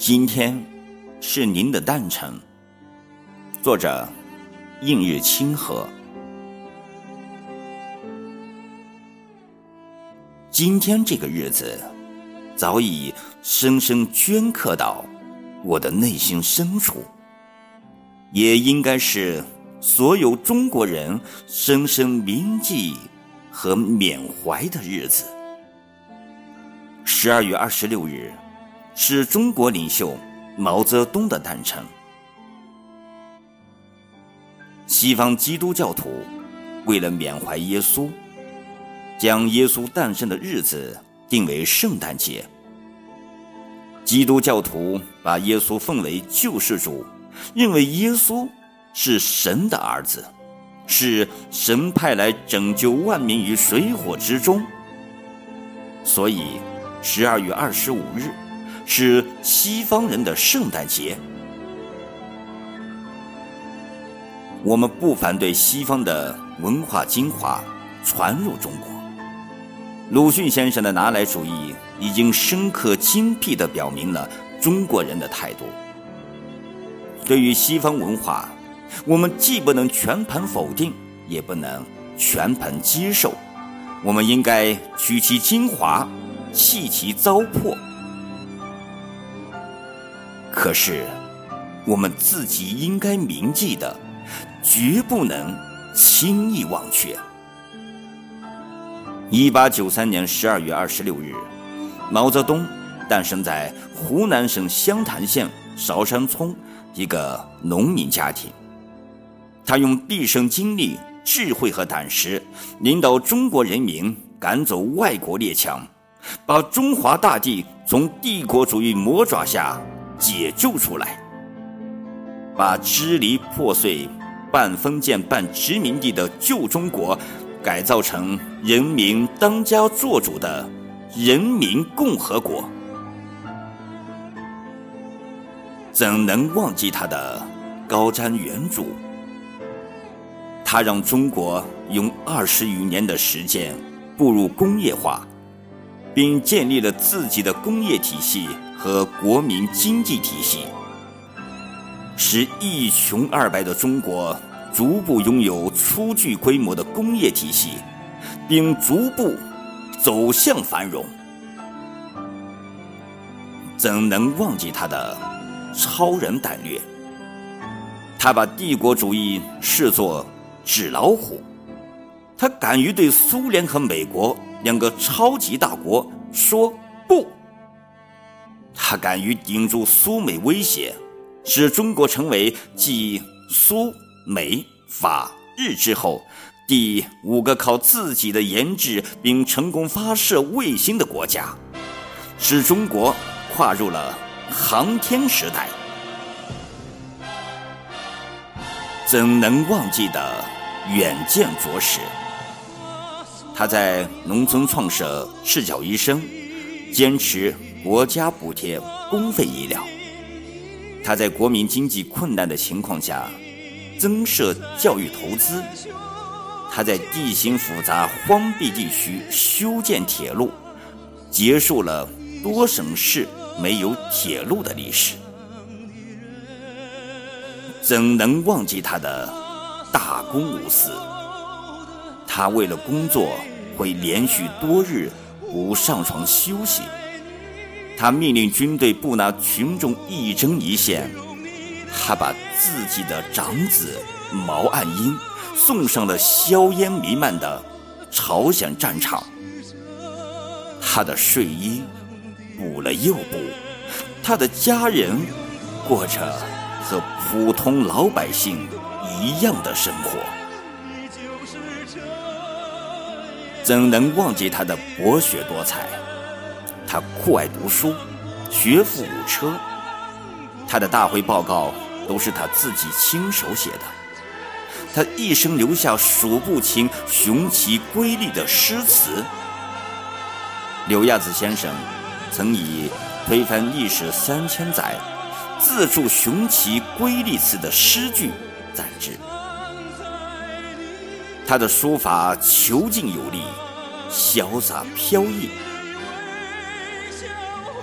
今天是您的诞辰。作者：映日清河。今天这个日子，早已深深镌刻到我的内心深处，也应该是所有中国人深深铭记和缅怀的日子。十二月二十六日。是中国领袖毛泽东的诞辰。西方基督教徒为了缅怀耶稣，将耶稣诞生的日子定为圣诞节。基督教徒把耶稣奉为救世主，认为耶稣是神的儿子，是神派来拯救万民于水火之中。所以，十二月二十五日。是西方人的圣诞节。我们不反对西方的文化精华传入中国。鲁迅先生的拿来主义已经深刻精辟地表明了中国人的态度。对于西方文化，我们既不能全盘否定，也不能全盘接受。我们应该取其精华，弃其糟粕。可是，我们自己应该铭记的，绝不能轻易忘却。一八九三年十二月二十六日，毛泽东诞生在湖南省湘潭县韶山村一个农民家庭。他用毕生精力、智慧和胆识，领导中国人民赶走外国列强，把中华大地从帝国主义魔爪下。解救出来，把支离破碎、半封建半殖民地的旧中国，改造成人民当家作主的人民共和国。怎能忘记他的高瞻远瞩？他让中国用二十余年的时间步入工业化，并建立了自己的工业体系。和国民经济体系，使一穷二白的中国逐步拥有初具规模的工业体系，并逐步走向繁荣。怎能忘记他的超人胆略？他把帝国主义视作纸老虎，他敢于对苏联和美国两个超级大国说不。他敢于顶住苏美威胁，使中国成为继苏美法日之后第五个靠自己的研制并成功发射卫星的国家，使中国跨入了航天时代。怎能忘记的远见卓识？他在农村创设赤脚医生，坚持。国家补贴公费医疗，他在国民经济困难的情况下增设教育投资，他在地形复杂荒僻地区修建铁路，结束了多省市没有铁路的历史。怎能忘记他的大公无私？他为了工作会连续多日不上床休息。他命令军队不拿群众一针一线，他把自己的长子毛岸英送上了硝烟弥漫的朝鲜战场。他的睡衣补了又补，他的家人过着和普通老百姓一样的生活。怎能忘记他的博学多才？他酷爱读书，学富五车。他的大会报告都是他自己亲手写的。他一生留下数不清雄奇瑰丽的诗词。柳亚子先生曾以推翻历史三千载，自著雄奇瑰丽词的诗句赞之。他的书法遒劲有力，潇洒飘逸。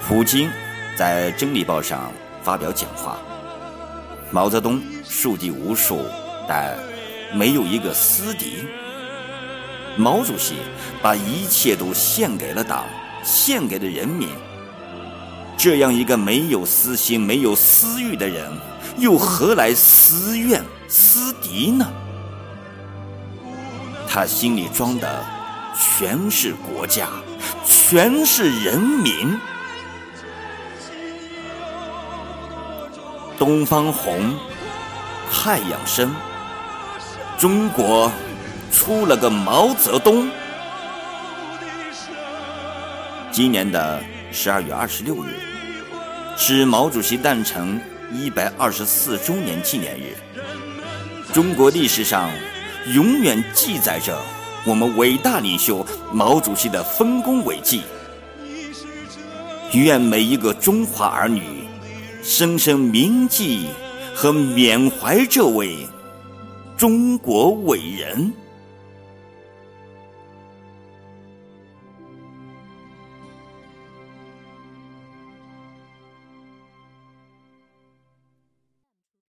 普京在《真理报》上发表讲话。毛泽东树敌无数，但没有一个私敌。毛主席把一切都献给了党，献给了人民。这样一个没有私心、没有私欲的人，又何来私怨、私敌呢？他心里装的全是国家，全是人民。东方红，太阳升，中国出了个毛泽东。今年的十二月二十六日是毛主席诞辰一百二十四周年纪念日。中国历史上永远记载着我们伟大领袖毛主席的丰功伟绩。愿每一个中华儿女。深深铭记和缅怀这位中国伟人。